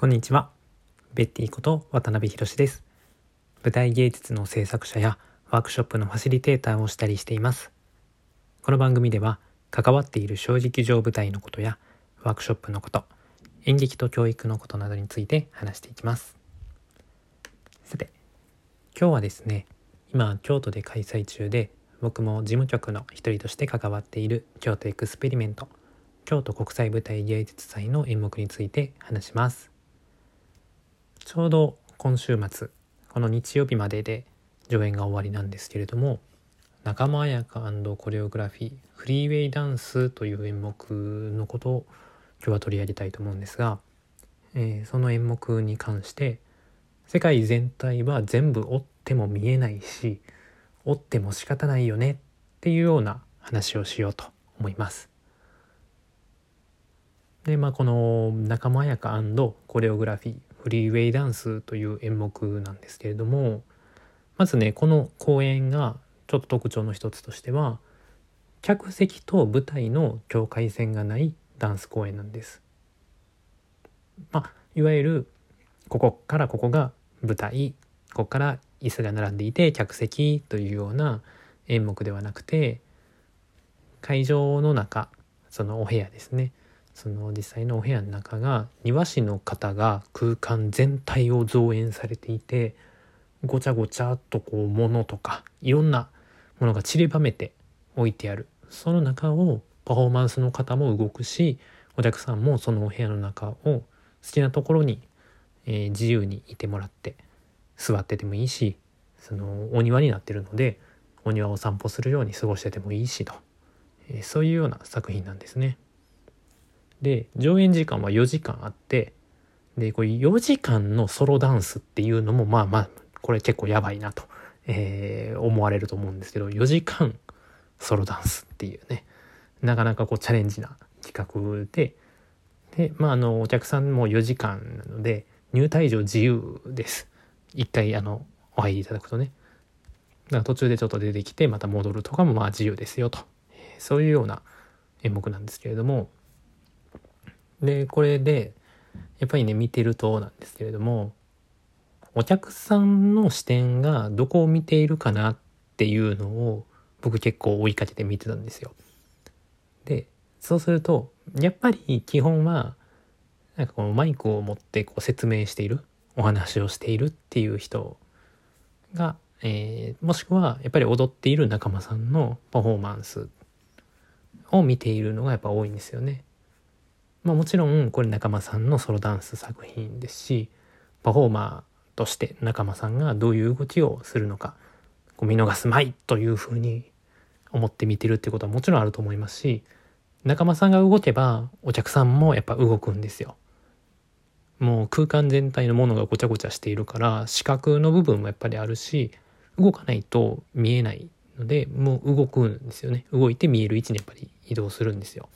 こんにちは。ベッティこと渡辺博です。舞台芸術の制作者やワークショップのファシリテーターをしたりしています。この番組では関わっている小劇場舞台のことやワークショップのこと、演劇と教育のことなどについて話していきます。さて、今日はですね、今京都で開催中で僕も事務局の一人として関わっている京都エクスペリメント京都国際舞台芸術祭の演目について話しますちょうど今週末この日曜日までで上演が終わりなんですけれども仲間彩香コレオグラフィーフリーウェイダンスという演目のことを今日は取り上げたいと思うんですが、えーその演目に関して世界全体は全部追っても見えないし追っても仕方ないよねっていうような話をしようと思います。でまあこの仲間彩香コレオグラフィーフリーウェイダンスという演目なんですけれどもまずねこの公演がちょっと特徴の一つとしては客席と舞台の境界線がないダンス公演なんです。まあいわゆるここからここが舞台ここから椅子が並んでいて客席というような演目ではなくて会場の中そのお部屋ですねその実際のお部屋の中が庭師の方が空間全体を造園されていてごちゃごちゃっとこう物とかいろんなものが散りばめて置いてあるその中をパフォーマンスの方も動くしお客さんもそのお部屋の中を好きなところに、えー自由にいてもらって座っててもいいしそのお庭になってるのでお庭を散歩するように過ごしててもいいしと、えーそういうような作品なんですね。で上演時間は4時間あってでこれ4時間のソロダンスっていうのもまあまあこれ結構やばいなと、えー思われると思うんですけど4時間ソロダンスっていうねなかなかこうチャレンジな企画ででまああのお客さんも4時間なので入退場自由です。一回あのお入りいただくとね。だから途中でちょっと出てきてまた戻るとかもまあ自由ですよと、えそういうような演目なんですけれどもでこれでやっぱりね見てるとなんですけれどもお客さんの視点がどこを見ているかなっていうのを僕結構追いかけて見てたんですよ。でそうするとやっぱり基本はなんかこのマイクを持ってこう説明しているお話をしているっていう人が、えーもしくはやっぱり踊っている仲間さんのパフォーマンスを見ているのがやっぱ多いんですよね。まあもちろんこれ仲間さんのソロダンス作品ですしパフォーマーとして仲間さんがどういう動きをするのかこう見逃すまいというふうに思って見てるってことはもちろんあると思いますし仲間さんが動けばお客さんもやっぱ動くんですよ。もう空間全体のものがごちゃごちゃしているから視覚の部分もやっぱりあるし動かないと見えないのでもう動くんですよね動いて見える位置にやっぱり移動するんですよ。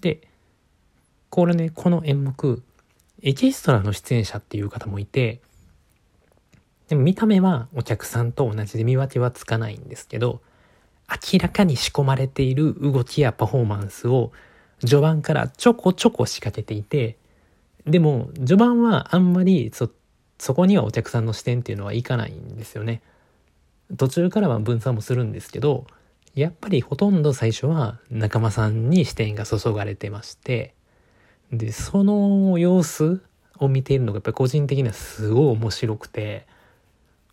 でこれねこの演目エキストラの出演者っていう方もいてでも見た目はお客さんと同じで見分けはつかないんですけど明らかに仕込まれている動きやパフォーマンスを序盤からちょこちょこ仕掛けていてでも序盤はあんまりそそこにはお客さんの視点っていうのはいかないんですよね。途中からは分散もするんですけどやっぱりほとんど最初は仲間さんに視点が注がれてましてでその様子を見ているのがやっぱり個人的にはすごい面白くて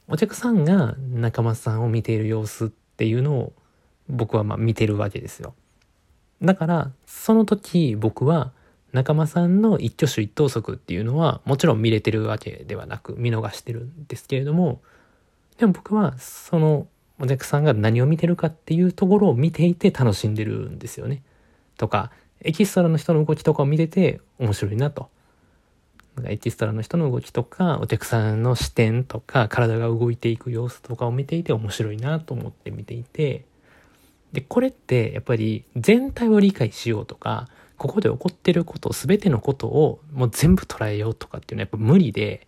お客さんが仲間さんを見ている様子っていうのを僕はまあ見てるわけですよ。だからその時僕は仲間さんの一挙手一投足っていうのはもちろん見れてるわけではなく見逃してるんですけれどもでも僕はそのお客さんが何を見てるかっていうところを見ていて楽しんでるんですよね。とかエキストラの人の動きとかを見てて面白いなと。なんかエキストラの人の動きとかお客さんの視点とか体が動いていく様子とかを見ていて面白いなと思って見ていてでこれってやっぱり全体を理解しようとかここで起こってること全てのことをもう全部捉えようとかっていうのはやっぱ無理で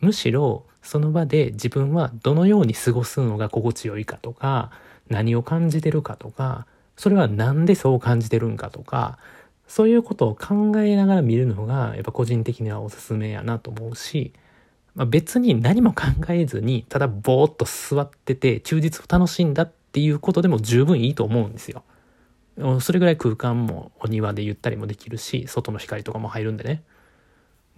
むしろその場で自分はどのように過ごすのが心地よいかとか何を感じてるかとかそれはなんでそう感じてるんかとかそういうことを考えながら見るのがやっぱ個人的にはおすすめやなと思うし、まあ、別に何も考えずにただぼーっと座ってて忠実を楽しんだっていうことでも十分いいと思うんですよ。それぐらい空間もお庭でゆったりもできるし外の光とかも入るんでね。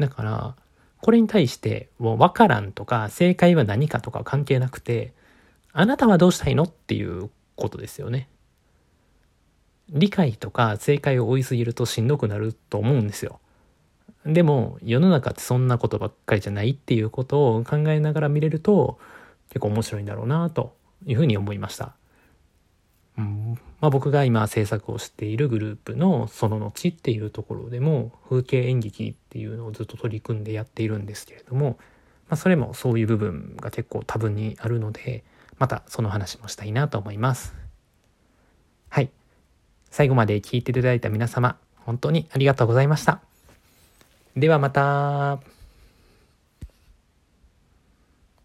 だからこれに対してもう分からんとか正解は何かとか関係なくてあなたはどうしたいのっていうことですよね。理解とか正解を追いすぎるとしんどくなると思うんですよ。でも世の中ってそんなことばっかりじゃないっていうことを考えながら見れると結構面白いんだろうなというふうに思いました。うんまあ、僕が今制作をしているグループの「その後」っていうところでも風景演劇っていうのをずっと取り組んでやっているんですけれども、まあ、それもそういう部分が結構多分にあるのでまたその話もしたいなと思います。はい。最後まで聞いていただいた皆様、本当にありがとうございました。ではまた。